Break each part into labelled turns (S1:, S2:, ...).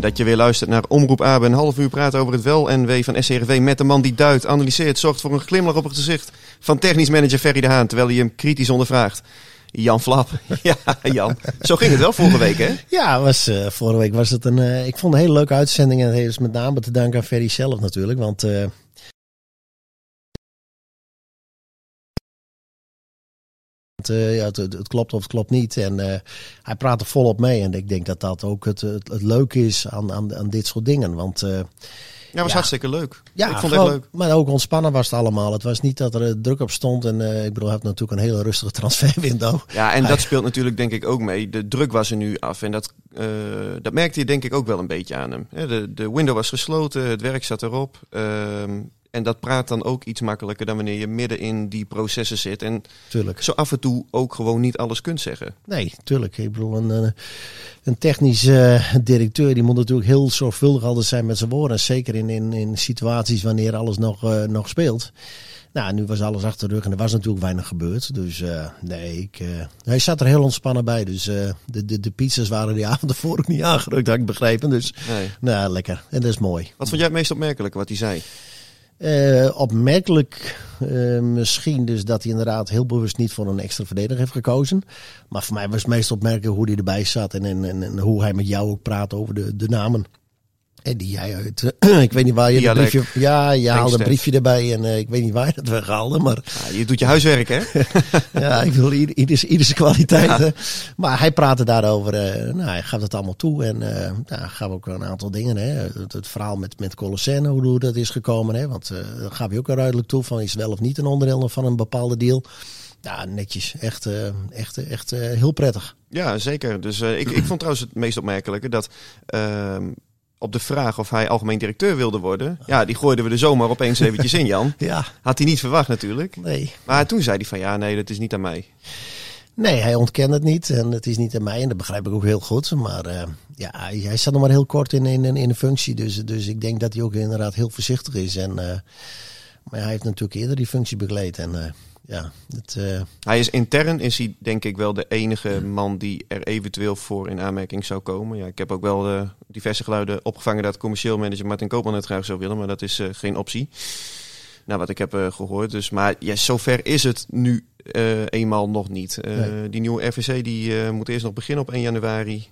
S1: Dat je weer luistert naar Omroep Abe. Een half uur praten over het wel en wee van SCRV met de man die duidt, analyseert, zorgt voor een glimlach op het gezicht van technisch manager Ferry de Haan, terwijl hij hem kritisch ondervraagt. Jan Flap. Ja, Jan. Zo ging het wel vorige week, hè?
S2: Ja, was, eh, vorige week was het een. eh, ik vond een hele leuke uitzending. En het is met name te danken aan Ferry zelf natuurlijk. Want. eh, het, eh, ja, het, het, het klopt of het klopt niet. En eh, hij praat er volop mee. En ik denk dat dat ook het, het, het leuke is aan, aan, aan dit soort dingen. Want eh,
S1: Ja, was
S2: Ja.
S1: hartstikke leuk.
S2: ja,
S1: ik vond het
S2: gewoon-
S1: leuk.
S2: Maar ook ontspannen was het allemaal. Het was niet dat er druk op stond. En eh, ik bedoel, hij heeft natuurlijk een hele rustige transferwindow.
S1: Ja, en dat speelt natuurlijk denk ik ook mee. De druk was er nu af en dat, eh, dat merkte je denk ik ook wel een beetje aan hem. Hè, De, de window was gesloten, het werk zat erop. ehm, en dat praat dan ook iets makkelijker dan wanneer je midden in die processen zit. En
S2: Tuurlijk.
S1: zo af en toe ook gewoon niet alles kunt zeggen.
S2: Nee, tuurlijk. Ik bedoel, een, eh, een technisch eh, directeur die moet natuurlijk heel zorgvuldig altijd zijn met zijn woorden. Zeker in, in, in situaties wanneer alles nog, eh, nog speelt. Nou, nu was alles achter de rug en er was natuurlijk weinig gebeurd. Dus nee, ik, hij zat er heel ontspannen bij. Dus de, de, de pizzas waren die avond ervoor ook niet aangerukt, had ik begrepen. Dus
S1: Nee.
S2: nou, lekker. En dat is mooi.
S1: Wat vond jij het meest opmerkelijke wat hij zei?
S2: Eh, opmerkelijk eh, misschien dus dat hij inderdaad heel bewust niet voor een extra verdediger heeft gekozen. Maar voor mij was het meest opmerkelijk hoe hij erbij zat en, en, en, en hoe hij met jou ook praat over de, de namen. En die jij uit, eh, ik weet niet waar je een
S1: Dialect.
S2: briefje, ja, je haalde een briefje erbij en eh, ik weet niet waar je dat weghaalde, maar
S1: Ja, je doet je huiswerk, hè?
S2: ja, ik wil ieder, ieders, ieders kwaliteit. Maar hij praatte daarover. eh nou, hij gaf het allemaal toe. En eh nou, gaf ook een aantal dingen. Hè. Het, het verhaal met, met hoe, hoe dat is gekomen. Hè. Want eh dat gaf hij ook duidelijk toe. Van is wel of niet een onderdeel van een bepaalde deal. Ja, netjes. Echt, eh, echt, echt eh, heel prettig.
S1: Ja, zeker. Dus eh, ik, ik vond trouwens het meest opmerkelijke dat ehm, op de vraag of hij algemeen directeur wilde worden, ja, die gooiden we er zomaar opeens eventjes in, Jan.
S2: Ja,
S1: Had hij niet verwacht natuurlijk.
S2: nee.
S1: Maar toen zei hij van ja, nee, dat is niet aan mij.
S2: Nee, hij ontkent het niet. En het is niet aan mij. En dat begrijp ik ook heel goed. Maar eh, ja, hij, zat nog maar heel kort in, in, in de functie. Dus, dus ik denk dat hij ook inderdaad heel voorzichtig is. En, eh, maar hij heeft natuurlijk eerder die functie begeleid. En eh, ja, het, eh,
S1: Hij is intern, is hij denk ik wel de enige man die er eventueel voor in aanmerking zou komen. Ja, ik heb ook wel eh, diverse geluiden opgevangen dat commercieel manager Martin Koopman het graag zou willen, maar dat is eh, geen optie. Nou, wat ik heb eh, gehoord. Dus, maar ja, zover is het nu eenmaal nog niet.
S2: Nee.
S1: Die nieuwe RVC die, moet eerst nog beginnen op 1 januari.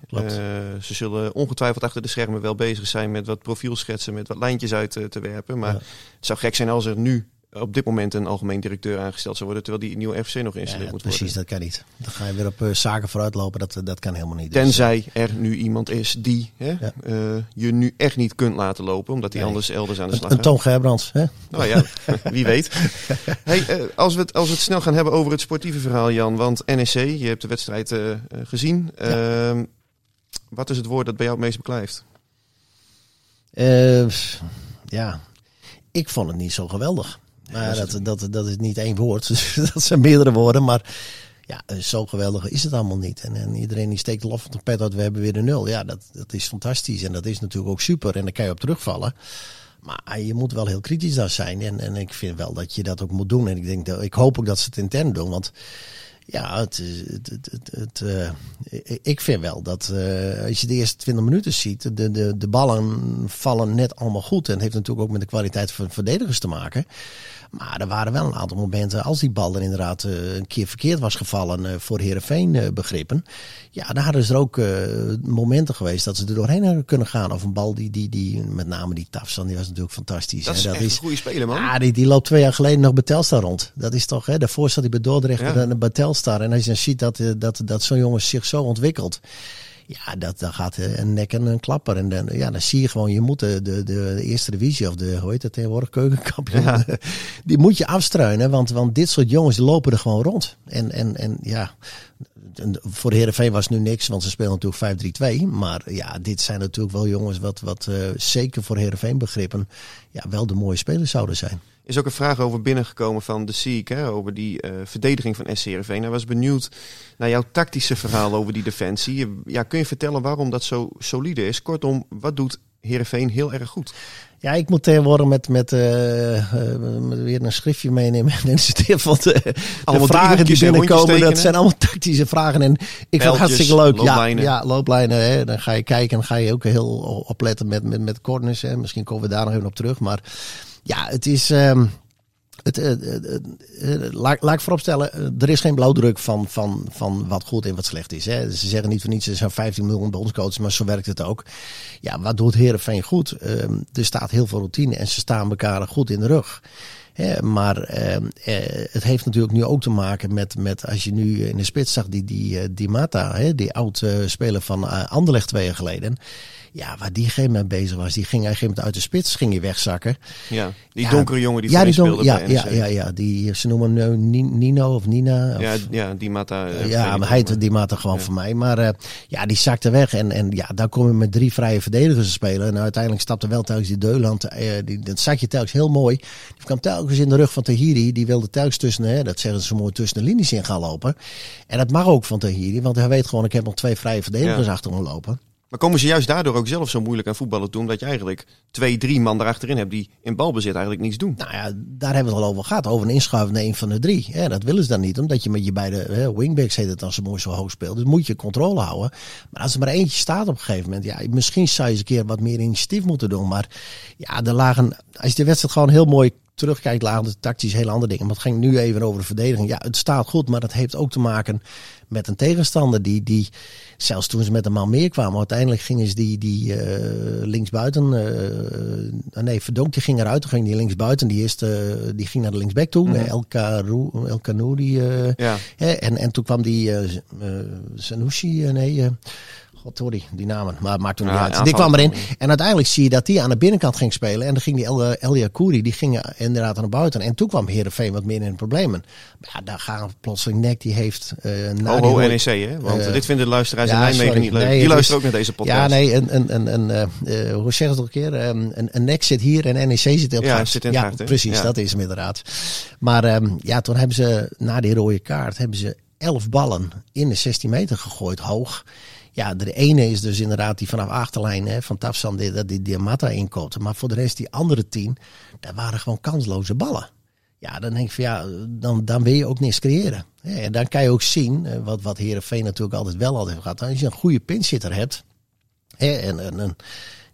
S1: Ze zullen ongetwijfeld achter de schermen wel bezig zijn met wat profielschetsen, met wat lijntjes uit te werpen. Maar
S2: Ja.
S1: het zou gek zijn als er nu op dit moment een algemeen directeur aangesteld zou worden, terwijl die nieuwe RVC nog geïnstalleerd
S2: ja,
S1: moet
S2: precies,
S1: worden.
S2: dat kan niet. Dan ga je weer op eh, zaken vooruitlopen. Dat, dat kan helemaal niet. Dus,
S1: Tenzij er nu iemand is die hè,
S2: Ja.
S1: eh, je nu echt niet kunt laten lopen, omdat hij
S2: Nee.
S1: anders elders aan de
S2: een,
S1: slag
S2: een
S1: gaat.
S2: Toon Gerbrands. Hè?
S1: Nou ja, wie weet. Hey, eh, als, we het, als we het snel gaan hebben over het sportieve verhaal, Jan. Want NEC, je hebt de wedstrijd gezien. Ehm, wat is het woord dat bij jou het meest beklijft?
S2: Ja, ik vond het niet zo geweldig. Maar dat, dat, dat is niet één woord. dat zijn meerdere woorden. Maar ja, eh, zo geweldig is het allemaal niet. En, en iedereen die steekt lof op de pet uit, we hebben weer de nul. Ja, dat, dat is fantastisch. En dat is natuurlijk ook super. En daar kan je op terugvallen. Maar je moet wel heel kritisch daar zijn. En, en ik vind wel dat je dat ook moet doen. En ik, denk dat, ik hoop ook dat ze het intern doen. Want Ja, het, is- het, het, het, het, eh, ik- vind wel dat eh, als je de eerste 20 minuten ziet, de, de, de ballen vallen net allemaal goed. En het heeft natuurlijk ook met de kwaliteit van verdedigers te maken. Maar er waren wel een aantal momenten, als die bal er inderdaad eh, een keer verkeerd was gevallen voor Herenveen begrippen. Ja, daar hadden ze er ook momenten geweest dat ze er doorheen hadden kunnen gaan. Of een bal die, die, die met name die Tafsan, die was natuurlijk fantastisch.
S1: Dat
S2: hè.
S1: is echt een goede speler, man.
S2: Ja, die, die loopt twee jaar geleden nog bij Telstar rond. Dat is toch, hè, daarvoor zat hij bij Dordrecht
S1: Ja.
S2: en bij Telstar. En als je dan ziet dat, eh, dat, dat zo'n jongen zich zo ontwikkelt. Ja, dat, dan gaat eh, een nek en een klapper. En dan, ja, dan zie je gewoon, je moet de, de, eerste divisie of de, hoe heet het tegenwoordig, keukenkampioen. Die moet je afstruinen, want, want dit soort jongens lopen er gewoon rond. En, en, en ja, voor de Heerenveen was nu niks, want ze spelen natuurlijk 5-3-2. Maar ja, dit zijn natuurlijk wel jongens wat, wat eh, zeker voor Heerenveen begrippen, ja, wel de mooie spelers zouden zijn.
S1: is ook een vraag over binnengekomen van de Siek, hè, over die eh, verdediging van SC. Hij was benieuwd naar jouw tactische verhaal over die defensie. Ja, kun je vertellen waarom dat zo solide is? Kortom, wat doet Heerenveen heel erg goed?
S2: Ja, ik moet tegenwoordig met, met, eh, eh, weer een schriftje meenemen. En de, de
S1: Allemaal
S2: vragen die binnenkomen. Dat zijn allemaal tactische vragen. En ik vind het hartstikke leuk.
S1: looplijnen.
S2: Ja, ja, looplijnen. Hè. Dan ga je kijken en ga je ook heel opletten met, met, met corners. Hè. Misschien komen we daar nog even op terug. Maar ja, het is... ehm, eh, eh, eh, laat, ik vooropstellen, er is geen blauwdruk van, van, van wat goed en wat slecht is. Hè. Ze zeggen niet voor niets, er zijn 15 miljoen bondscoaches, maar zo werkt het ook. Ja, wat doet Herenveen goed? Ehm, er staat heel veel routine en ze staan elkaar goed in de rug. Maar ehm, eh, het heeft natuurlijk nu ook te maken met, met als je nu in de spits zag, die, die, die Mata, die oud speler van eh, Anderlecht twee jaar geleden. Ja, waar die geen mee bezig was, die ging op een gegeven moment uit de spits ging hij wegzakken.
S1: Ja, die
S2: Ja,
S1: donkere jongen die
S2: ja,
S1: voor
S2: die
S1: speelde
S2: ja,
S1: bij
S2: ja, ja, ja, die, ze noemen hem Nino of Nina. Of,
S1: Ja, ja, die Mata. eh,
S2: ja, maar hij die maat er gewoon voor mij. Maar eh, ja, die zakte weg. En, en ja, daar kom je met drie vrije verdedigers te spelen. En uiteindelijk stapte wel telkens die Deuland. eh, die, dat zag je telkens heel mooi. Die kwam telkens in de rug van Tahiri. Die wilde telkens tussen, hè, dat zeggen ze mooi, tussen de linies in gaan lopen. En dat mag ook van Tahiri. Want hij weet gewoon, ik heb nog twee vrije verdedigers achter me lopen.
S1: Maar komen ze juist daardoor ook zelf zo moeilijk aan voetballen toe? Omdat je eigenlijk twee, drie man erachterin hebt die in balbezit eigenlijk niets doen.
S2: Nou ja, daar hebben we het al over gehad. Over een inschuivende een van de drie. Dat willen ze dan niet. Omdat je met je beide hè, wingbacks, heet het dan zo mooi zo hoog speelt. Dus moet je controle houden. Maar als er maar eentje staat op een gegeven moment. Ja, misschien zou je eens een keer wat meer initiatief moeten doen. Maar ja, er lagen, als je de wedstrijd gewoon heel mooi terugkijkt, lagen de tactisch heel andere dingen. Maar het ging nu even over de verdediging. Ja, het staat goed, maar dat heeft ook te maken met een tegenstander die, die zelfs toen ze met een man meer kwamen, uiteindelijk gingen ze die, die eh, linksbuiten, eh, nee, Verdonk die ging eruit, toen ging die linksbuiten, die, eerste, die ging naar de linksback toe, mm El Karou- El Kanouri, eh,
S1: Ja.
S2: en, en toen kwam die eh eh, eh, nee, sorry, die namen. Maar maakt toen niet
S1: Ja,
S2: uit. Die kwam erin. En uiteindelijk zie je dat die aan de binnenkant ging spelen. En dan ging die El, Elia Kouri, die ging inderdaad naar buiten. En toen kwam Heerenveen wat meer in de problemen. Maar ja, daar gaan plotseling nek. Die heeft... na
S1: Oh, oh, NEC, hè? Want
S2: Eh,
S1: dit vinden de luisteraars
S2: ja,
S1: in Nijmegen
S2: sorry.
S1: niet leuk.
S2: Nee,
S1: die luisteren
S2: is-
S1: ook naar deze podcast.
S2: Ja, nee, een, een, een, een, eh, hoe zeg het ook een keer? Ehm, een, een nek zit hier en NEC zit het
S1: Ja,
S2: hart.
S1: zit in het
S2: ja,
S1: hart, hè?
S2: precies, dat is hem inderdaad. Maar ehm, ja, toen hebben ze, na die rode kaart, hebben ze elf ballen in de 16 meter gegooid, hoog. Ja, de ene is dus inderdaad die vanaf achterlijn hè, van Tafsan, die, die, die, die Mata inkoopt. Maar voor de rest, die andere tien, dat waren gewoon kansloze ballen. Ja, dan denk ik van ja, dan, dan wil je ook niks creëren. En dan kan je ook zien, eh, wat, wat Herenveen natuurlijk altijd wel altijd heeft gehad. Als je een goede pinchitter hebt, hè, en, en, en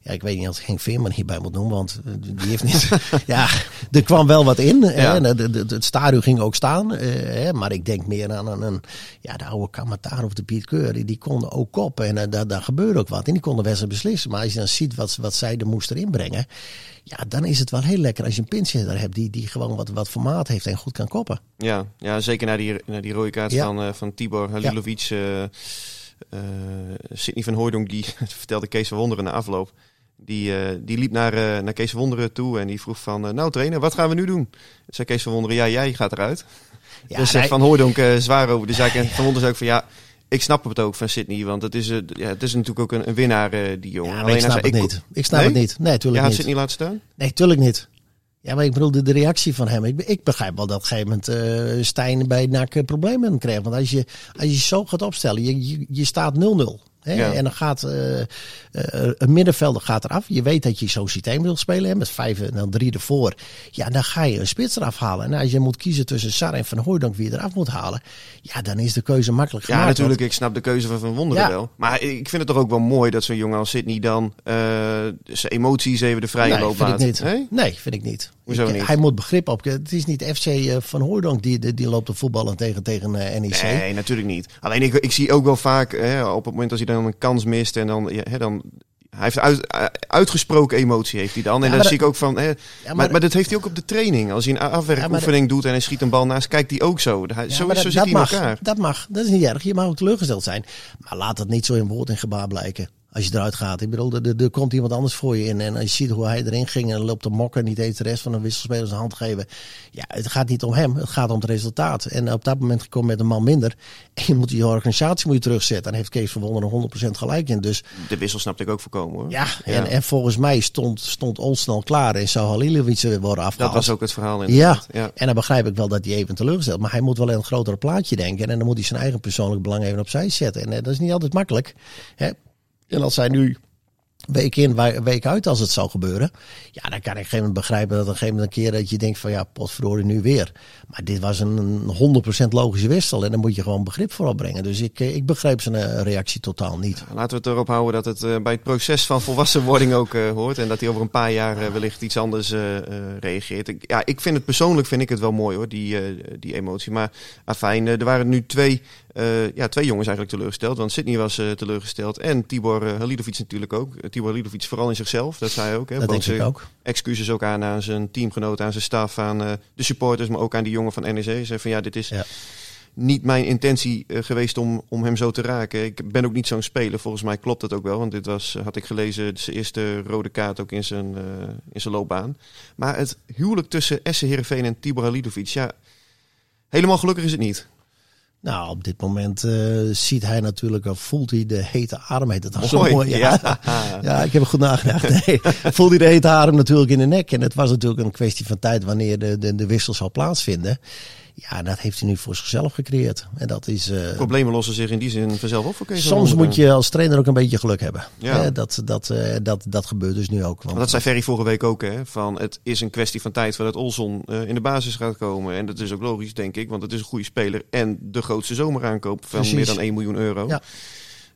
S2: ja, ik weet niet of ik geen Veerman hierbij moet noemen, want eh, die heeft niet. ja, er kwam wel wat in. hè,
S1: Ja.
S2: en de- de- de- het stadion ging ook staan. eh, hè, maar ik denk meer aan een, een ja, de oude Kamataar of de Piet Keur. Die, die konden ook koppen en eh, daar, daar gebeurde ook wat. En die konden wel beslissen. Maar als je dan ziet wat, wat zij er moesten inbrengen. Ja, dan is het wel heel lekker als je een pinchitter hebt die, die gewoon wat, wat formaat heeft en goed kan koppen.
S1: Ja, ja zeker naar die, naar die rode kaart
S2: Ja.
S1: van, eh, van Tibor Halilovic. eh eh, Sidney van Hooydonk, die vertelde Kees van Wonderen na afloop. Die, eh, die liep naar, eh, naar Kees Wonderen toe en die vroeg van... eh, nou trainer, wat gaan we nu doen? Zei Kees van Wonderen, ja, jij gaat eruit.
S2: Ja,
S1: dus
S2: hij-
S1: Van Hooydonk eh, zwaar over de zaak. En Van Wonderen zei ook van, ja, ik snap het ook van Sydney. Want het is, ja, het is natuurlijk ook een, een winnaar, die jongen.
S2: Ja, ik snap
S1: zei,
S2: het niet. Ik snap
S1: Nee?
S2: het niet. Nee,
S1: Je
S2: tuurlijk
S1: had
S2: niet.
S1: Sydney laten staan?
S2: Nee, tuurlijk niet. Ja, maar ik bedoel, de, de reactie van hem. Ik, ik begrijp wel dat op een gegeven moment Stijn bij NAC problemen kreeg. Want als je, als je zo gaat opstellen, je, je, je staat 0-0. Hè?
S1: Ja.
S2: En dan gaat eh, eh, een middenvelder gaat eraf. Je weet dat je zo'n systeem wil spelen hè, met vijf en dan drie ervoor. Ja, dan ga je een spits eraf halen. En als je moet kiezen tussen Sar en Van Hooydonk wie je eraf moet halen. Ja, dan is de keuze makkelijk
S1: Ja, natuurlijk. Ik snap de keuze van Van Wonderen
S2: Ja.
S1: wel. Maar ik vind het toch ook wel mooi dat zo'n jongen als Sidney dan eh, zijn emoties even de vrije
S2: Nee,
S1: loop
S2: vind ik
S1: laat.
S2: niet.
S1: Nee?
S2: Nee, vind ik niet.
S1: Hoezo
S2: Ik-
S1: niet?
S2: Hij moet begrip op. Het is niet FC van Hooydonk die, die, die loopt te voetballen tegen, tegen NEC.
S1: Nee, natuurlijk niet. Alleen ik, ik zie ook wel vaak, hè, op het moment als hij dan een kans mist en dan, hè, dan hij heeft uit, eh, uitgesproken emotie heeft hij dan. En
S2: Ja,
S1: dan zie ik ook van, hè, maar,
S2: maar-
S1: maar, dat heeft hij ook op de training. Als hij een afwerkoefening doet en hij schiet een bal naast, kijkt hij ook zo. Hij, zo is, zo
S2: dat,
S1: zit hij in
S2: dat mag,
S1: elkaar.
S2: Dat mag. Dat is niet erg. Je mag ook teleurgesteld zijn. Maar laat het niet zo in woord en gebaar blijken. Als je eruit gaat. Ik bedoel, er, er- komt iemand anders voor je in. En als je ziet hoe hij erin ging en loopt te mokken. Niet eens de rest van de wisselspeler zijn hand geven. Ja, het gaat niet om hem. Het gaat om het resultaat. En op dat moment gekomen met een man minder. En je moet die organisatie moet je terugzetten. Dan heeft Kees van Wonderen 100% gelijk in. Dus
S1: De wissel snapte ik ook voorkomen hoor.
S2: ja, En, en volgens mij stond, stond Olsnel klaar. En zou Halilovic worden
S1: dat
S2: afgehaald.
S1: was ook het verhaal inderdaad. Ja.
S2: en dan begrijp ik wel dat hij even teleurgesteld Maar hij moet wel in een grotere plaatje denken. En dan moet hij zijn eigen persoonlijk belang even opzij zetten. En eh, dat is niet altijd makkelijk. Hè? En als hij nu week in, we- week uit als het zou gebeuren. Ja, dan kan ik op een gegeven moment begrijpen dat een gegeven moment een keer dat je denkt van ja, potverdorie nu weer. Maar dit was een 100% logische wissel. En daar moet je gewoon begrip voor opbrengen. Dus ik, eh, ik begreep zijn eh, reactie totaal niet.
S1: Laten we het erop houden dat het eh, bij het proces van volwassenwording ook hoort. En dat hij over een paar jaar wellicht iets anders reageert. Ja, ik vind het persoonlijk vind ik het wel mooi hoor, die, die emotie. Maar afijn, er waren nu twee, eh, ja, twee jongens eigenlijk teleurgesteld. Want Sydney was eh, teleurgesteld. En Tibor uh, Halilovic natuurlijk ook. Tibor Halilovic vooral in zichzelf, dat zei hij ook. Hè,
S2: Dat denk ik ook.
S1: Excuses ook aan aan zijn teamgenoten, aan zijn staf, aan de supporters. Maar ook aan die jongen van NEC. Zei van ja, dit is
S2: Ja.
S1: niet mijn intentie geweest om, om hem zo te raken. Ik ben ook niet zo'n speler. Volgens mij klopt dat ook wel. Want dit was, had ik gelezen, zijn eerste rode kaart ook in zijn, in zijn loopbaan. Maar het huwelijk tussen Essen Heerenveen en Tibor Halilovic, ja, helemaal gelukkig is het niet.
S2: Nou, op dit moment eh, ziet hij natuurlijk, of voelt hij de hete adem. Heet het dan zo
S1: Mooi,
S2: ja.
S1: ja,
S2: ik heb er goed nagedacht. Nee, voelt hij de hete adem natuurlijk in de nek. En het was natuurlijk een kwestie van tijd wanneer de, de, de wissel zal plaatsvinden. Ja, dat heeft hij nu voor zichzelf gecreëerd. En dat is. eh,
S1: Problemen lossen zich in die zin vanzelf op voor Kees
S2: soms moet je als trainer ook een beetje geluk hebben.
S1: Ja.
S2: Hè, dat, dat, eh, dat, dat gebeurt dus nu ook. Want,
S1: dat zei Ferry vorige week ook, hè? Van het is een kwestie van tijd voordat Olson eh, in de basis gaat komen. En dat is ook logisch, denk ik, want het is een goede speler. En de grootste zomeraankoop van
S2: Precies.
S1: meer dan 1 miljoen euro.
S2: Ja.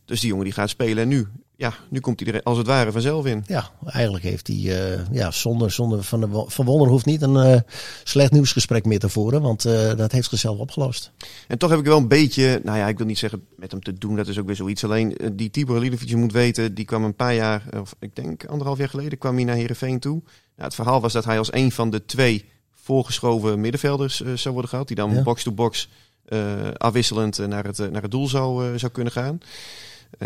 S1: Dus die jongen die gaat spelen. En nu, ja, nu komt hij er als het ware vanzelf in.
S2: Ja, eigenlijk heeft hij, eh, ja, zonder, zonder van, de, van Wonder hoeft niet een eh, slecht nieuwsgesprek meer te voeren, want eh, dat heeft zichzelf opgelost.
S1: En toch heb ik wel een beetje, nou ja, ik wil niet zeggen met hem te doen, dat is ook weer zoiets. Alleen die Tibor Halilovic, je moet weten, die kwam een paar jaar, of ik denk anderhalf jaar geleden, kwam hij naar Heerenveen toe. Nou, het verhaal was dat hij als een van de twee voorgeschoven middenvelders zou worden gehaald. Die dan
S2: Ja.
S1: box-to-box eh, afwisselend eh, naar, het, naar het doel zou, zou kunnen gaan.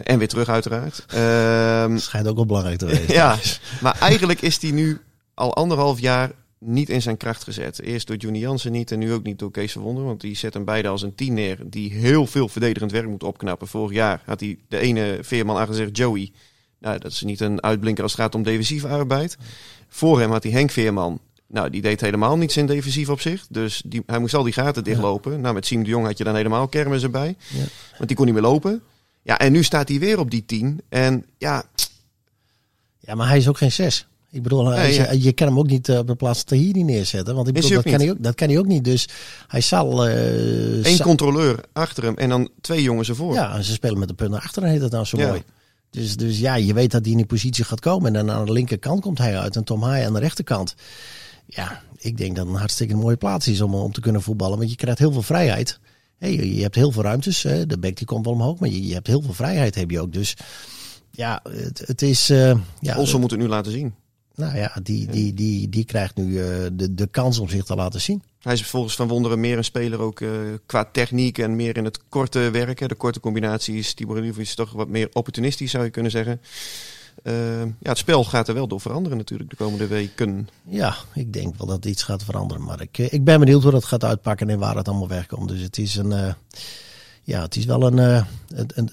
S1: En weer terug uiteraard. Ehm,
S2: Schijnt ook wel belangrijk te wezen.
S1: ja, maar eigenlijk is hij nu al anderhalf jaar niet in zijn kracht gezet. Eerst door Johnny Jansen niet en nu ook niet door Kees van Wonder. Want die zet hem beide als een tien neer die heel veel verdedigend werk moet opknappen. Vorig jaar had hij de ene veerman aangezegd, Joey. Nou, dat is niet een uitblinker als het gaat om defensieve arbeid. Voor hem had hij Henk Veerman. Nou, die deed helemaal niets in defensief opzicht. Dus die, hij moest al die gaten dichtlopen. Nou, met Siem de Jong had je dan helemaal kermis erbij.
S2: Ja.
S1: Want die kon niet meer lopen. Ja, en nu staat hij weer op die tien. En ja,
S2: Ja, maar hij is ook geen zes. Ik bedoel,
S1: Nee, ja.
S2: je kan hem ook niet eh, op de plaats Tahiri neerzetten. Want ik bedoel, dat, kan hij ook, dat kan hij ook niet. Dus hij zal... eh,
S1: één
S2: zal-
S1: controleur achter hem en dan twee jongens ervoor.
S2: ja, en ze spelen met de punt naar achteren, heet dat nou zo
S1: Ja.
S2: mooi. Dus, dus ja, je weet dat hij in die positie gaat komen. En dan aan de linkerkant komt hij uit en Tom Haaien aan de rechterkant. Ja, ik denk dat het een hartstikke mooie plaats is om, om te kunnen voetballen. Want je krijgt heel veel vrijheid. Hé, je, hebt heel veel ruimtes. Hè. De back die komt wel omhoog, maar je, je hebt heel veel vrijheid heb je ook. Dus ja, het, het is... eh, ja,
S1: Olsen moet het nu laten zien.
S2: nou ja, die, die, die, die krijgt nu eh, de, de kans om zich te laten zien.
S1: Hij is volgens Van Wonderen meer een speler ook eh, qua techniek en meer in het korte werken. De korte combinaties. Tibor Halilovic is toch wat meer opportunistisch zou je kunnen zeggen. Eh, ja, het spel gaat er wel door veranderen natuurlijk de komende weken.
S2: Ja, ik denk wel dat iets gaat veranderen. Maar ik, eh, ik ben benieuwd hoe dat gaat uitpakken en waar het allemaal wegkomt. Dus het is een. eh, ja, het is wel een. een,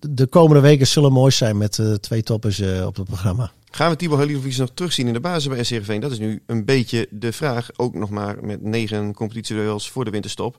S2: de komende weken zullen mooi zijn met twee toppers eh, op het programma.
S1: Gaan we Tibor Halilovic nog terugzien in de basis bij SCRV? Dat is nu een beetje de vraag. Ook nog maar met negen competitieduels voor de winterstop.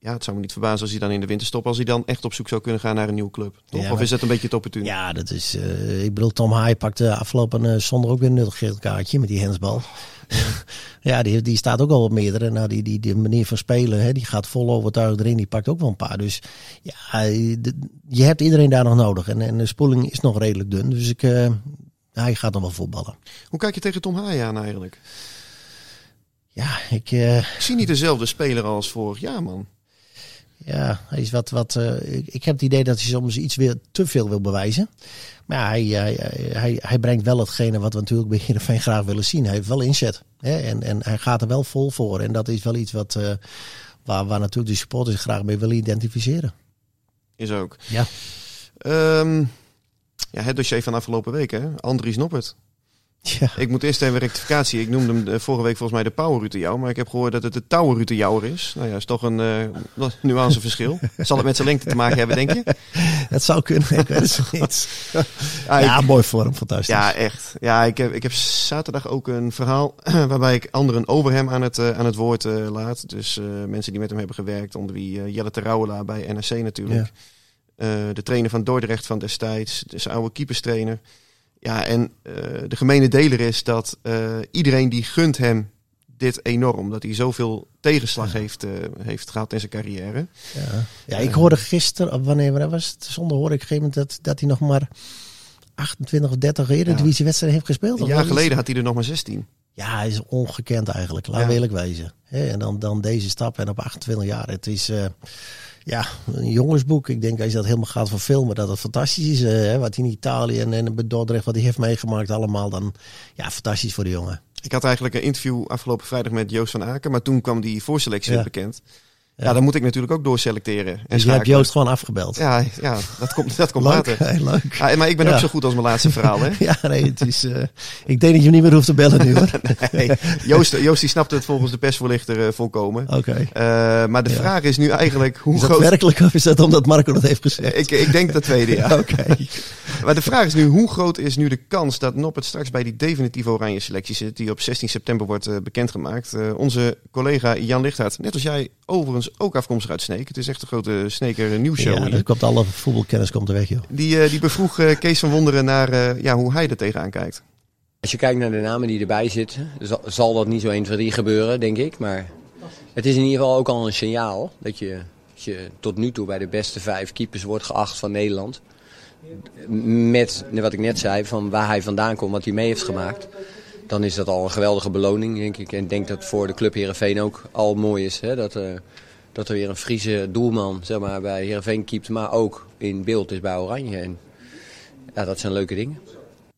S1: Ja, het zou me niet verbazen als hij dan in de winterstop, als hij dan echt op zoek zou kunnen gaan naar een nieuwe club. Toch?
S2: Ja,
S1: of is dat een beetje het opportun?
S2: Ja, dat is. eh, ik bedoel, Tom Haai pakte afgelopen eh, zondag ook weer een nuttig geel kaartje met die hensbal. ja, die, die staat ook al op meerdere. Nou, die, die, die manier van spelen, hè, die gaat vol overtuigd erin. Die pakt ook wel een paar. Dus ja, de- je hebt iedereen daar nog nodig. En, en de spoeling is nog redelijk dun. Dus ik, eh, hij gaat nog wel voetballen.
S1: Hoe kijk je tegen Tom Haaien aan eigenlijk?
S2: Ja, ik,
S1: Ik zie niet dezelfde speler als vorig jaar, man.
S2: Ja, hij is wat. wat eh, ik, heb het idee dat hij soms iets weer te veel wil bewijzen. Maar ja, hij, hij, hij, hij brengt wel hetgene wat we natuurlijk bij Heerenveen graag willen zien. Hij heeft wel inzet. Hè? En, en hij gaat er wel vol voor. En dat is wel iets wat, eh, waar, waar natuurlijk de supporters graag mee willen identificeren.
S1: Is ook.
S2: Ja.
S1: Ehm, ja, het dossier van afgelopen week, hè? Andries Noppert.
S2: Ja,
S1: Ik moet eerst even rectificatie. Ik noemde hem eh, vorige week volgens mij de Power maar ik heb gehoord dat het de Tower is. Nou ja, is toch een eh nuanceverschil. Zal het met zijn lengte te maken hebben, denk je?
S2: het zou kunnen. Ik weet het niet.
S1: Ja,
S2: Ja,
S1: ik-
S2: mooi vorm. Fantastisch.
S1: ja echt. Ja, ik heb, ik heb zaterdag ook een verhaal waarbij ik anderen over hem aan het, eh, aan het woord laat. Dus mensen die met hem hebben gewerkt, onder wie Jelle Terouwela bij NRC natuurlijk. De trainer van Dordrecht van destijds, de zijn oude keeperstrainer. Ja, en eh, de gemene deler is dat eh, iedereen die gunt hem dit enorm. Dat hij zoveel tegenslag heeft, eh, heeft gehad in zijn carrière.
S2: Ja. ja, ik hoorde gisteren, wanneer was het? Zondag hoorde ik op een gegeven moment dat, dat hij nog maar 28 of 30 Eredivisie-wedstrijden heeft gespeeld.
S1: Een jaar
S2: iets?
S1: geleden had hij er nog maar 16.
S2: Ja, hij is ongekend eigenlijk. Laat
S1: Ja.
S2: wezen. Hè, en dan, dan deze stap en op 28 jaar. Het is ja, een jongensboek. Ik denk als je dat helemaal gaat verfilmen, dat het fantastisch is. eh, hè, wat hij in Italië en, en Dordrecht, wat hij heeft meegemaakt allemaal. Dan ja, fantastisch voor de jongen.
S1: Ik had eigenlijk een interview afgelopen vrijdag met Joost van Aken. Maar toen kwam die voorselectie
S2: Ja.
S1: bekend. Ja. Dan moet ik natuurlijk ook doorselecteren. En
S2: Dus je hebt. Joost gewoon afgebeld.
S1: Ja, ja dat komt, dat komt
S2: leuk,
S1: later.
S2: leuk.
S1: Ja, maar ik ben
S2: Ja.
S1: ook zo goed als mijn laatste verhaal, hè?
S2: Ja, nee, het is. eh, ik denk dat je niet meer hoeft te bellen nu hoor.
S1: Nee, Joost, Joost die snapte het volgens de persvoorlichter eh, volkomen.
S2: Oké.
S1: Eh, maar de
S2: Ja.
S1: vraag is nu eigenlijk hoe
S2: Is dat
S1: groot...
S2: werkelijk of is dat omdat Marco dat heeft gezegd?
S1: Ik, ik denk dat tweede, ja.
S2: Oké.
S1: Maar de vraag is nu, hoe groot is nu de kans dat Noppert straks bij die definitieve oranje selectie zit, die op 16 september wordt bekendgemaakt? Onze collega Jan Lichthart, net als jij, overigens ook afkomstig uit Sneek. Het is echt een grote Sneker nieuwsshow
S2: Ja, dat komt alle voetbalkennis komt er weg, joh.
S1: Die, eh, die bevroeg eh, Kees van Wonderen naar eh, ja, hoe hij er tegenaan kijkt.
S3: Als je kijkt naar de namen die erbij zitten, zal, zal dat niet zo 1, 2, 3 gebeuren, denk ik. Maar het is in ieder geval ook al een signaal dat je, dat je tot nu toe bij de beste vijf keepers wordt geacht van Nederland. Met wat ik net zei, van waar hij vandaan komt, wat hij mee heeft gemaakt. Dan is dat al een geweldige beloning, denk ik. En ik denk dat voor de club Heerenveen ook al mooi is. Hè? Dat, eh, dat er weer een Friese doelman zeg maar, bij Heerenveen keept, maar ook in beeld is bij Oranje. En ja, dat zijn leuke dingen.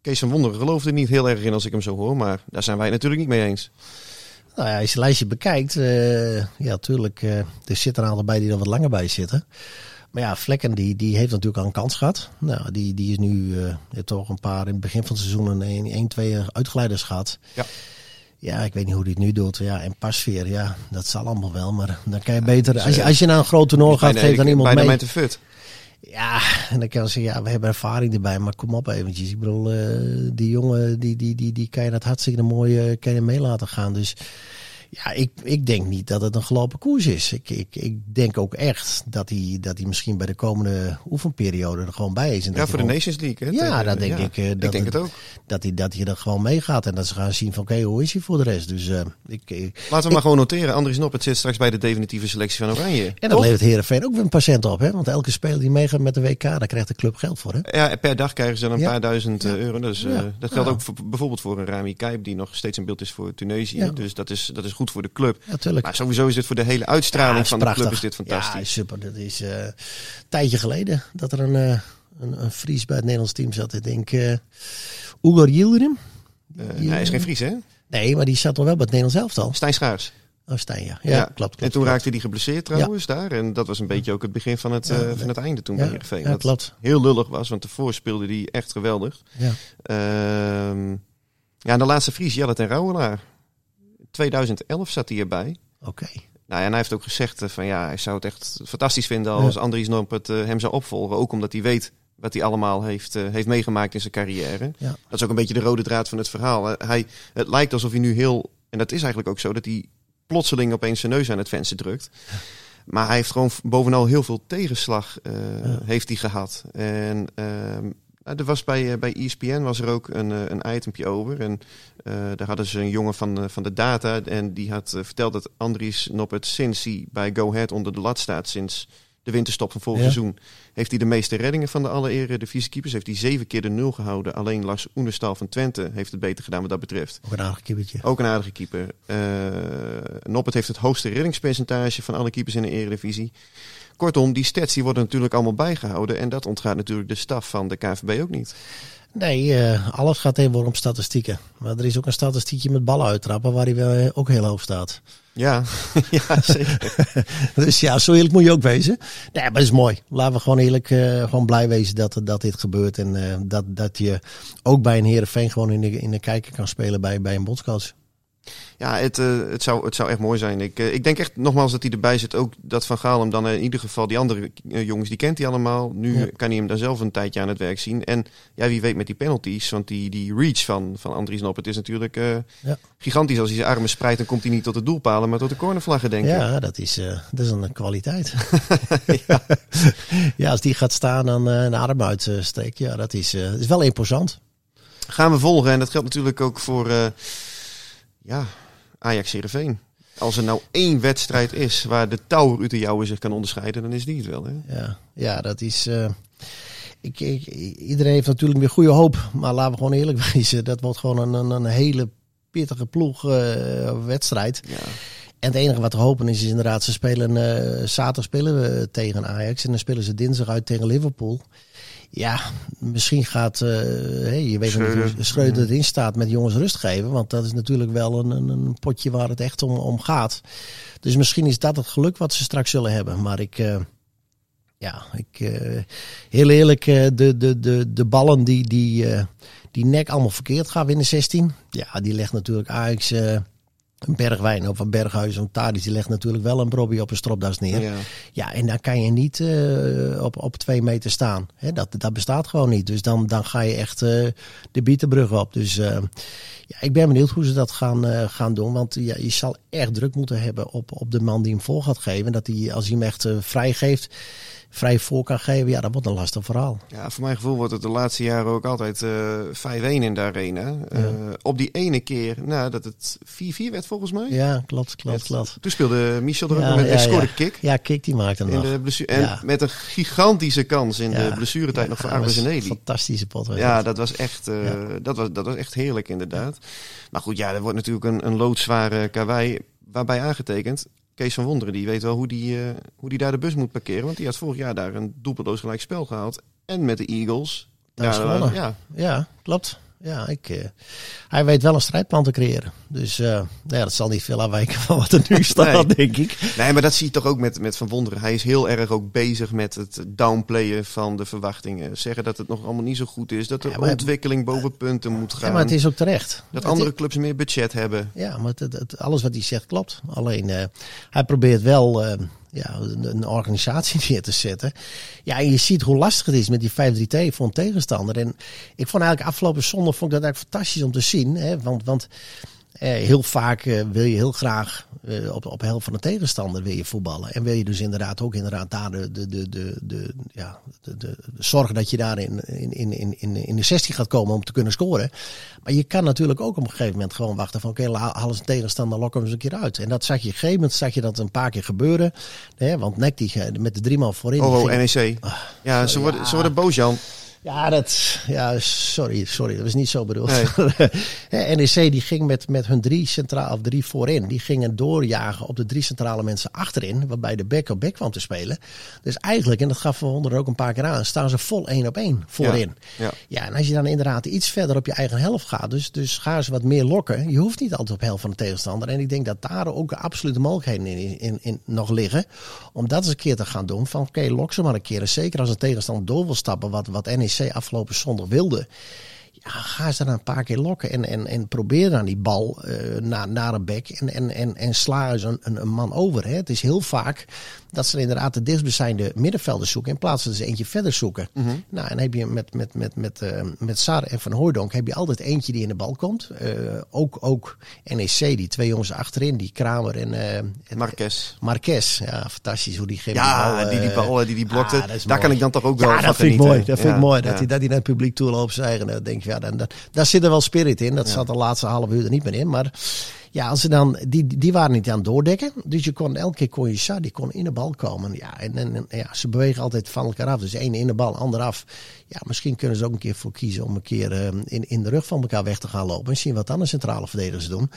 S1: Kees van Wonderen geloofde er niet heel erg in als ik hem zo hoor, maar daar zijn wij het natuurlijk niet mee eens.
S2: Nou ja, als je het lijstje bekijkt, eh, ja, natuurlijk, eh, er zitten een aantal bij die er wat langer bij zitten. Maar ja, Vlekken die, die heeft natuurlijk al een kans gehad. Nou, die, die is nu eh, heeft toch een paar in het begin van het seizoen een 1, 1 2 uitgeleiders gehad.
S1: Ja.
S2: Ja, ik weet niet hoe hij het nu doet. Ja, en Pasveer, ja, dat zal allemaal wel. Maar dan kan je beter, als je, als je naar een groot toernooi gaat, geef dan iemand
S1: bijna
S2: mee.
S1: met de fut.
S2: Ja, en dan kan je zeggen, ja, we hebben ervaring erbij, maar kom op eventjes. Ik bedoel, eh, die jongen, die, die, die, die kan je dat hartstikke mooi eh, kan je mee laten gaan. Dus ja, ik, ik denk niet dat het een gelopen koers is. Ik, ik, ik denk ook echt dat hij, dat hij misschien bij de komende oefenperiode er gewoon bij is. En
S1: Ja, voor de Nations League. Hè,
S2: Ja, dat denk ik, eh, dat
S1: ik denk
S2: het-
S1: het ook.
S2: Dat hij, dat hij er gewoon meegaat en dat ze gaan zien van, oké, hoe is hij voor de rest? Dus eh, ik, ik,
S1: Laten we maar gewoon noteren. Andries Noppert zit straks bij de definitieve selectie van Oranje.
S2: en dat
S1: Toch?
S2: levert Heerenveen ook weer een patiënt op, hè? Want elke speler die meegaat met de WK, daar krijgt de club geld voor, hè?
S1: Ja, per dag krijgen ze dan een
S2: Ja.
S1: paar duizend eh, euro. Dus, eh, dat geldt ook voor, bijvoorbeeld voor een Rami Kijp, die nog steeds in beeld is voor Tunesië. Dus dat is, dat is goed voor de club.
S2: Ja, tuurlijk.
S1: Maar sowieso is dit voor de hele uitstraling
S2: Ja,
S1: van de club is dit fantastisch.
S2: Ja, super. Dat is eh, een tijdje geleden dat er een, eh, een, een Fries bij het Nederlands team zat. Ik denk uh, Ugar Yildirim.
S1: Eh, hij is geen Fries, hè?
S2: Nee, maar die zat toch wel bij het Nederlands elftal.
S1: Stijn Schaars.
S2: Oh, Stijn, ja. Ja, klopt, klopt.
S1: En toen
S2: klopt.
S1: raakte hij geblesseerd trouwens daar. En dat was een beetje ook het begin van het,
S2: Ja,
S1: eh, van het einde toen bij Heerenveen.
S2: ja, klopt.
S1: heel lullig was, want tevoren speelde hij echt geweldig.
S2: Ja.
S1: Ehm, ja, en de laatste Fries, Jelle ten Rouwelaar. 2011 zat hij erbij.
S2: Oké.
S1: Nou ja, en hij heeft ook gezegd eh, van ja, hij zou het echt fantastisch vinden als
S2: Ja.
S1: Andries Noppert eh, hem zou opvolgen. Ook omdat hij weet wat hij allemaal heeft, eh, heeft meegemaakt in zijn carrière.
S2: Ja.
S1: Dat is ook een beetje de rode draad van het verhaal. Hij, het lijkt alsof hij nu heel, en dat is eigenlijk ook zo, dat hij plotseling opeens zijn neus aan het venster drukt. Maar hij heeft gewoon bovenal heel veel tegenslag heeft hij gehad. En ehm, nou, er was bij, eh, bij ESPN was er ook een, eh, een itempje over. En eh, daar hadden ze een jongen van, eh, van de data. En die had eh, verteld dat Andries Noppert sinds hij bij Go Ahead onder de lat staat... sinds de winterstop van vorig
S2: Ja.
S1: seizoen... heeft hij de meeste reddingen van de alle Eredivisie-keepers. Heeft hij zeven keer de nul gehouden. Alleen Lars Oenestal van Twente heeft het beter gedaan wat dat betreft.
S2: Ook een aardig kippertje.
S1: Ook een aardige keeper. Eh Noppert heeft het hoogste reddingspercentage van alle keepers in de Eredivisie. Kortom, die stats die worden natuurlijk allemaal bijgehouden. En dat ontgaat natuurlijk de staf van de KVB ook niet.
S2: Nee, eh, alles gaat tegenwoordig om statistieken. Maar er is ook een statistiekje met ballen uittrappen waar hij wel eh, ook heel hoog staat.
S1: Ja, ja zeker.
S2: Dus ja, zo eerlijk moet je ook wezen. Nee, maar dat is mooi. Laten we gewoon eerlijk eh, gewoon blij wezen dat, dat dit gebeurt. En dat, dat je ook bij een Heerenveen gewoon in de, in de kijker kan spelen bij, bij een bondscoach.
S1: Ja, het, eh, het, zou, het zou echt mooi zijn. Ik, eh, ik denk echt nogmaals dat hij erbij zit. Ook dat Van Gaal hem dan in ieder geval, die andere eh, jongens, die kent hij allemaal. Nu
S2: Ja.
S1: kan hij hem daar zelf een tijdje aan het werk zien. En ja, wie weet met die penalties. Want die, die reach van, van Andries Noppert is natuurlijk
S2: Ja.
S1: gigantisch. Als hij zijn armen spreidt, dan komt hij niet tot de doelpalen, maar tot de cornervlaggen, denk ik.
S2: Ja, dat is, dat is een kwaliteit. ja. als die gaat staan en een adem uitsteekt, ja, dat is, is wel imposant.
S1: Gaan we volgen. En dat geldt natuurlijk ook voor ja, Ajax Heerenveen. Als er nou één wedstrijd is waar de Tower jouwe zich kan onderscheiden, dan is die het wel. Hè?
S2: Ja, ja dat is. eh, ik, ik, iedereen heeft natuurlijk weer goede hoop. Maar laten we gewoon eerlijk wezen. Dat wordt gewoon een, een, een hele pittige ploeg eh, wedstrijd.
S1: Ja.
S2: En het enige wat te hopen is, is inderdaad, ze spelen eh, zaterdag spelen we tegen Ajax. En dan spelen ze dinsdag uit tegen Liverpool. Ja, misschien gaat, eh, hey, je weet
S1: Schreuder.
S2: niet hoe Schreuder erin staat met jongens rust geven. Want dat is natuurlijk wel een, een, een potje waar het echt om, om gaat. Dus misschien is dat het geluk wat ze straks zullen hebben. Maar ik, eh, ja, ik, eh, heel eerlijk, de, de, de, de ballen die, die, die nek allemaal verkeerd gaan in de 16. Ja, die legt natuurlijk Ajax een bergwijn of een berghuis. Een Tadic, die legt natuurlijk wel een Brobby op een stropdas neer.
S1: Ja.
S2: Ja, en dan kan je niet eh, op, op twee meter staan. Hè, dat, dat bestaat gewoon niet. Dus dan, dan ga je echt eh, de bietenbrug op. Dus eh, ja, ik ben benieuwd hoe ze dat gaan, gaan doen. Want ja, je zal echt druk moeten hebben op, op de man die hem voor gaat geven. Dat hij, als hij hem echt eh, vrij voor kan geven, ja, dat wordt een lastig verhaal.
S1: Ja, voor mijn gevoel wordt het de laatste jaren ook altijd eh 5-1 in de arena. Eh, op die ene keer, nou, dat het 4-4 werd volgens mij.
S2: Ja, klopt, klopt, klopt.
S1: Toen speelde Michel er ook
S2: Ja,
S1: nog met
S2: ja,
S1: en scoorde
S2: ja.
S1: kick.
S2: Ja, Kik die maakt hem
S1: In
S2: nog.
S1: de blessure, en met een gigantische kans in de blessuretijd nog voor
S2: was
S1: en
S2: een. Fantastische pot.
S1: Ja,
S2: dat.
S1: dat was echt, eh, dat was, dat was echt heerlijk inderdaad. Maar goed, ja, er wordt natuurlijk een, een loodzware karwei. Waarbij aangetekend, Kees van Wonderen, die weet wel hoe die, eh, hoe die daar de bus moet parkeren. Want die had vorig jaar daar een doelpuntloos gelijk spel gehaald. En met de Eagles.
S2: Daar is
S1: Ja,
S2: gewonnen.
S1: ja,
S2: Ja, klopt. Ja, ik, eh, hij weet wel een strijdplan te creëren. Dus eh, nou ja, dat zal niet veel afwijken van wat er nu staat,
S1: Nee.
S2: denk ik.
S1: Nee, maar dat zie je toch ook met, met Van Wonderen. Hij is heel erg ook bezig met het downplayen van de verwachtingen. Zeggen dat het nog allemaal niet zo goed is. Dat de
S2: Ja, maar-
S1: ontwikkeling boven punten moet gaan.
S2: Ja, maar het is ook terecht.
S1: dat
S2: Het
S1: andere
S2: is-
S1: clubs meer budget hebben.
S2: Ja, maar het, het- alles wat hij zegt klopt. Alleen eh, hij probeert wel eh, ja, een, organisatie neer te zetten. Ja, en je ziet hoe lastig het is met die 5-3-2 voor een tegenstander. En ik vond eigenlijk afgelopen zondag vond ik dat eigenlijk fantastisch om te zien. Hè? Want, want heel vaak eh, wil je heel graag eh, op, op helft van de tegenstander wil je voetballen. En wil je dus inderdaad ook inderdaad daar de, de, de, de, de, ja, de, de, zorgen dat je daar in, in, in, in, in de 16 gaat komen om te kunnen scoren. Maar je kan natuurlijk ook op een gegeven moment gewoon wachten van oké, eens een tegenstander, lok hem eens een keer uit. En dat zag je op een gegeven moment zag je dat een paar keer gebeuren. Hè, want Nek die eh, met de drie man voorin.
S1: Oh, NEC. Ja, ze worden, ze worden boos, Jan.
S2: Ja, dat, ja, sorry, sorry, dat was niet zo bedoeld.
S1: Nee.
S2: NEC die ging met, met hun drie centraal of drie voorin, die gingen doorjagen op de drie centrale mensen achterin, waarbij de back op back kwam te spelen. Dus eigenlijk, en dat gaf Van Wonder ook een paar keer aan, staan ze vol één op één voorin.
S1: Ja.
S2: Ja, en als je dan inderdaad iets verder op je eigen helft gaat, dus, dus ga ze wat meer lokken. Je hoeft niet altijd op helft van de tegenstander. En ik denk dat daar ook absolute mogelijkheden in, in, in nog liggen. Om dat eens een keer te gaan doen. Van oké, lok ze maar een keer. En zeker als een tegenstander door wil stappen, wat, wat NEC afgelopen zondag wilde. Ja, ga ze dan een paar keer lokken en, en, en probeer dan die bal eh, naar, naar een bek en, en, en, en sla eens een, een, man over. Hè. Het is heel vaak dat ze inderdaad de dichtstbijzijnde middenvelders zoeken in plaats van ze eentje verder zoeken. Nou, en heb je met, met, met, met, eh, met Sar en Van Hooydonk heb je altijd eentje die in de bal komt. Eh, ook, ook NEC, die twee jongens achterin, die Kramer en...
S1: Marquez.
S2: Marquez, ja, fantastisch hoe die geeft
S1: Ja,
S2: die bal.
S1: die, die
S2: eh,
S1: bal die die blokte.
S2: ah, dat
S1: daar
S2: mooi.
S1: kan ik dan toch ook wel
S2: ja, dat vind ik mooi. Dat vind ik mooi. Dat, hij, dat naar het publiek toe loopt zeggen. Dan denk ik, ja, dan, dan, daar zit er wel spirit in. Dat zat de laatste half uur er niet meer in. Maar ja, als ze dan, die, die waren niet aan het doordekken. Dus je kon elke keer kon je Sar, die kon in de bal komen. Ja, en, en, ja, ze bewegen altijd van elkaar af. Dus één in de bal, ander af. Ja, misschien kunnen ze ook een keer voor kiezen om een keer eh, in, in de rug van elkaar weg te gaan lopen. En zien wat dan de centrale verdedigers doen.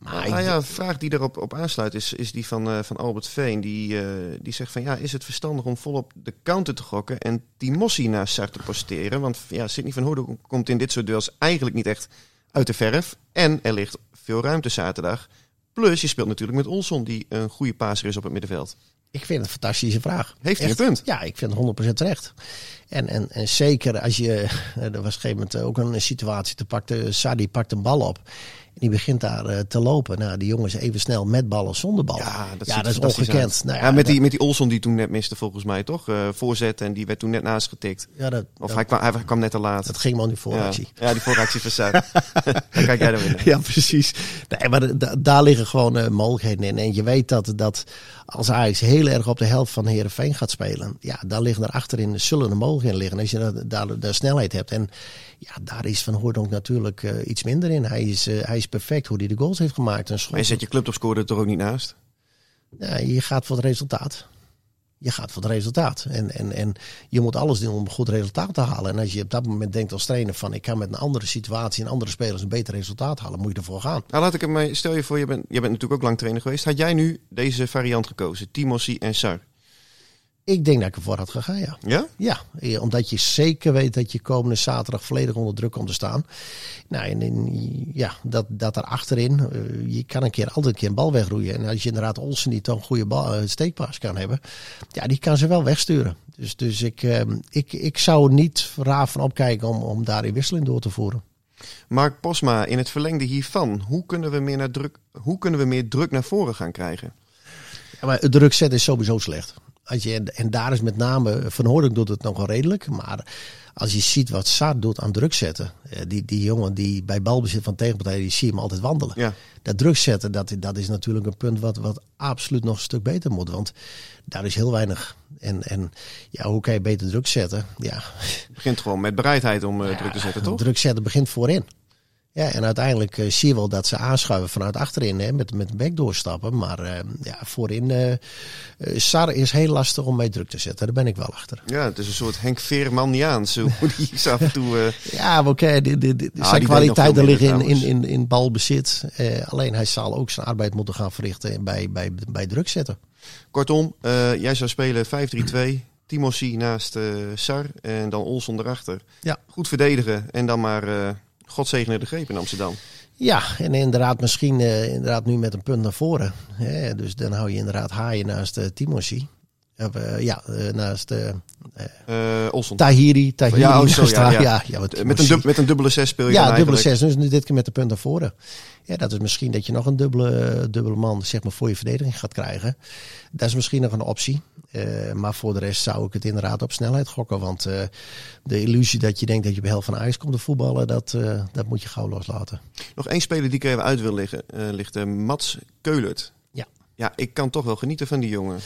S2: Maar
S1: Nou ja, een vraag die erop op aansluit is, is die van, eh, van Albert Veen. Die, eh, die zegt van ja, is het verstandig om volop de counter te gokken en Timossi naar Sar te posteren? Want ja, Sidney van Hoorden komt in dit soort duels eigenlijk niet echt uit de verf. En er ligt veel ruimte zaterdag. Plus, je speelt natuurlijk met Olson, die een goede paser is op het middenveld.
S2: Ik vind het een fantastische vraag.
S1: Heeft hij een punt?
S2: Ja, ik vind het 100% terecht. En, en, en zeker als je. Er was op een gegeven moment ook een situatie. Te pakte, Sadi pakt een bal op. Die begint daar eh, te lopen. Nou, die jongens even snel met bal of zonder bal.
S1: Ja, dat,
S2: ja,
S1: ziet
S2: dat is ongekend. Nou,
S1: ja, met,
S2: dat-
S1: die, met die Olson die toen net miste volgens mij, toch? Eh voorzet en die werd toen net naast getikt.
S2: ja, dat,
S1: Of
S2: dat,
S1: hij, kwam, hij kwam net te laat.
S2: dat ging wel nu voor
S1: ja. ja, die vooractie Sar. Dan kijk jij dan weer.
S2: Ja, precies. Nee, maar da- daar liggen gewoon eh, mogelijkheden in. En je weet dat, dat als Ajax heel erg op de helft van Herenveen gaat spelen, ja, daar liggen er achterin zullen er mogelijkheden liggen. Als je daar, de snelheid hebt. En ja, daar is Van Hoordonk natuurlijk eh, iets minder in. Hij is, eh, hij is perfect hoe hij de goals heeft gemaakt. Een schot.
S1: Maar je zet je clubtopscorer er toch ook niet naast?
S2: Ja, je gaat voor het resultaat. Je gaat voor het resultaat. En, en, en je moet alles doen om een goed resultaat te halen. En als je op dat moment denkt als trainer van ik kan met een andere situatie en andere spelers een beter resultaat halen, moet je ervoor gaan.
S1: Nou, laat ik hem mee. Stel je voor, je bent, je bent natuurlijk ook lang trainer geweest. Had jij nu deze variant gekozen? Timossi en Sar.
S2: Ik denk dat ik ervoor had gegaan, ja.
S1: Ja?
S2: Ja, eh, omdat je zeker weet dat je komende zaterdag volledig onder druk komt te staan. Nou, en, en ja, dat, dat er achterin, eh, je kan een keer altijd een keer een bal wegroeien. En als je inderdaad Olsen toch een goede bal, eh, steekpaas kan hebben, ja, die kan ze wel wegsturen. Dus, dus ik, eh, ik, ik zou er niet raar van opkijken om, om daar die wisseling door te voeren.
S1: Mark Posma, in het verlengde hiervan, hoe kunnen we meer, naar druk, hoe kunnen we meer druk naar voren gaan krijgen?
S2: Ja, maar het druk zetten is sowieso slecht. Als je, en daar is met name, Van Hoornik doet het nog wel redelijk. Maar als je ziet wat Saad doet aan druk zetten. eh, Die, die jongen die bij balbezit van tegenpartij, die zie je hem altijd wandelen.
S1: Ja.
S2: Dat druk zetten, dat, dat is natuurlijk een punt wat, wat absoluut nog een stuk beter moet. Want daar is heel weinig. En, en ja, hoe kan je beter druk zetten? Ja,
S1: Het begint gewoon met bereidheid om eh, druk te zetten, toch?
S2: druk zetten begint voorin. Ja, en uiteindelijk eh, zie je wel dat ze aanschuiven vanuit achterin hè, met, met bek doorstappen. Maar eh, ja, voorin, eh, Sar is heel lastig om mee druk te zetten. Daar ben ik wel achter.
S1: Ja, het is een soort Henk Veermaniaans, hoe die is af en toe...
S2: Ja, oké, die-
S1: Ah,
S2: zijn kwaliteiten liggen in, in, in, in balbezit. Alleen hij zal ook zijn arbeid moeten gaan verrichten bij, bij, bij druk zetten.
S1: Kortom, jij zou spelen 5-3-2, Timossi naast Sar en dan Olson erachter.
S2: Ja.
S1: Goed verdedigen en dan maar God zegene de greep in Amsterdam.
S2: Ja, en inderdaad misschien eh, inderdaad nu met een punt naar voren. Hè, dus dan hou je inderdaad Haaien naast uh, Timossi. Of, eh, ja, eh, naast eh
S1: Eh Olson.
S2: Tahiri. Tahiri
S1: Ja, oh, zo, ja, ja.
S2: ja, ja, wat
S1: met, een dub- met een dubbele zes speel je
S2: Ja,
S1: dan
S2: dubbele zes. Dus nu dit keer met de punt naar voren. Ja, dat is misschien dat je nog een dubbele, dubbele man zeg maar, voor je verdediging gaat krijgen. Dat is misschien nog een optie. Eh, maar voor de rest zou ik het inderdaad op snelheid gokken. Want eh, de illusie dat je denkt dat je bij helft van Ajax komt te voetballen, dat, eh, dat moet je gauw loslaten.
S1: Nog één speler die ik even uit wil liggen, eh, ligt eh, Mats Keulert.
S2: Ja.
S1: Ik kan toch wel genieten van die jongen.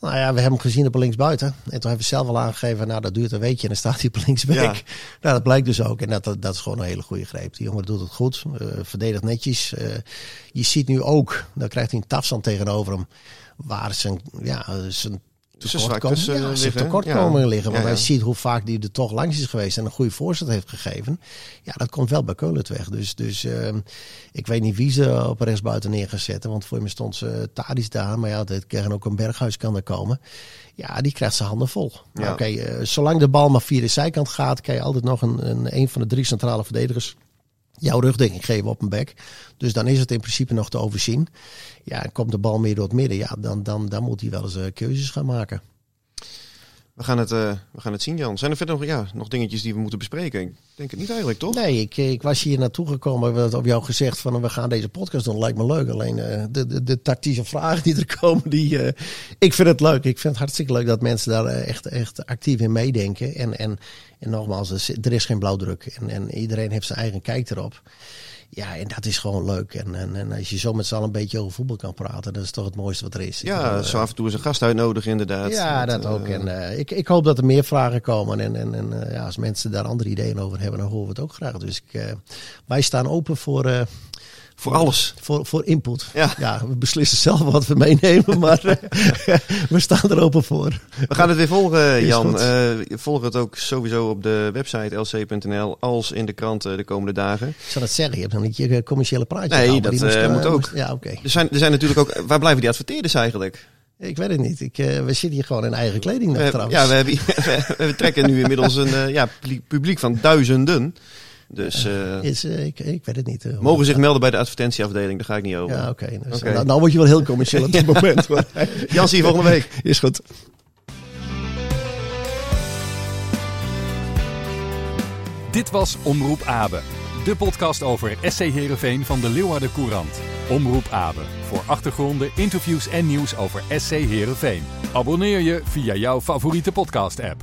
S2: Nou ja, we hebben hem gezien op linksbuiten. En toen hebben we zelf al aangegeven, nou dat duurt een weekje en dan staat hij op linksback.
S1: Ja.
S2: Nou, dat blijkt dus ook. En dat, dat, dat is gewoon een hele goede greep. Die jongen doet het goed, eh, verdedigt netjes. Eh, je ziet nu ook, dan krijgt hij een tafstand tegenover hem. Waar zijn, ja, zijn tekortkomingen ja,
S1: eh,
S2: zijn
S1: liggen,
S2: tekortkomingen
S1: ja.
S2: liggen. Want
S1: Ja, ja.
S2: hij ziet hoe vaak die er toch langs is geweest en een goede voorzet heeft gegeven. Ja, dat komt wel bij Keulen weg. Dus, dus ehm, ik weet niet wie ze op rechtsbuiten neer gaan zetten. Want voor me stond ze Tadis daar. Maar ja, dat kan ook een Berghuis kan er komen. Ja, die krijgt zijn handen vol.
S1: Ja.
S2: Oké, eh, zolang de bal maar via de zijkant gaat, kan je altijd nog een, een, een van de drie centrale verdedigers jouw rugdekking geven op een bek. Dus dan is het in principe nog te overzien. Ja, komt de bal meer door het midden, ja, dan, dan, dan moet hij wel eens eh, keuzes gaan maken.
S1: We gaan, het, eh, we gaan het zien, Jan. Zijn er verder nog, ja, nog dingetjes die we moeten bespreken? Ik denk het niet eigenlijk, toch?
S2: Nee, ik, ik was hier naartoe gekomen. We hadden op jou gezegd van we gaan deze podcast doen. Lijkt me leuk. Alleen eh, de, de, de tactische vragen die er komen, die, eh, ik vind het leuk. Ik vind het hartstikke leuk dat mensen daar eh, echt, echt actief in meedenken. En, en, en nogmaals, er is geen blauwdruk. En, en iedereen heeft zijn eigen kijk erop. Ja, en dat is gewoon leuk. En, en, en als je zo met z'n allen een beetje over voetbal kan praten, dat is toch het mooiste wat er is.
S1: Ja,
S2: bedoel,
S1: zo af en toe eens een gast uitnodigen, inderdaad.
S2: ja, dat
S1: eh,
S2: ook. En eh, ik, ik hoop dat er meer vragen komen. En, en, en eh, ja, als mensen daar andere ideeën over hebben, dan horen we het ook graag. Dus ik, eh, wij staan open voor, eh,
S1: Voor alles.
S2: voor, voor input.
S1: Ja.
S2: we beslissen zelf wat we meenemen, maar eh, we staan er open voor.
S1: We gaan het weer volgen, Jan. Eh, volg het ook sowieso op de website lc.nl als in de kranten de komende dagen.
S2: Ik zal het zeggen, je hebt nog niet je commerciële praatje.
S1: Nee, dat,
S2: die moest,
S1: eh,
S2: eh,
S1: moet ook.
S2: moest- ja, oké.
S1: Er zijn, er zijn natuurlijk ook... Waar blijven die adverteerders eigenlijk?
S2: Ik weet het niet. Ik, eh, we zitten hier gewoon in eigen kleding nog
S1: We,
S2: trouwens.
S1: ja, we, hebben, we trekken nu inmiddels een eh, ja, publiek van duizenden. Dus eh,
S2: Is, eh, ik, ik weet het niet. eh,
S1: mogen zich melden bij de advertentieafdeling. Daar ga ik niet over.
S2: Ja, oké. Dus, nou, nou word je wel heel commercieel op dit moment. maar-
S1: Jan, zie je volgende week.
S2: Is goed.
S4: Dit was Omroep Abe. De podcast over SC Heerenveen van de Leeuwarden Courant. Omroep Abe. Voor achtergronden, interviews en nieuws over SC Heerenveen. Abonneer je via jouw favoriete podcast app.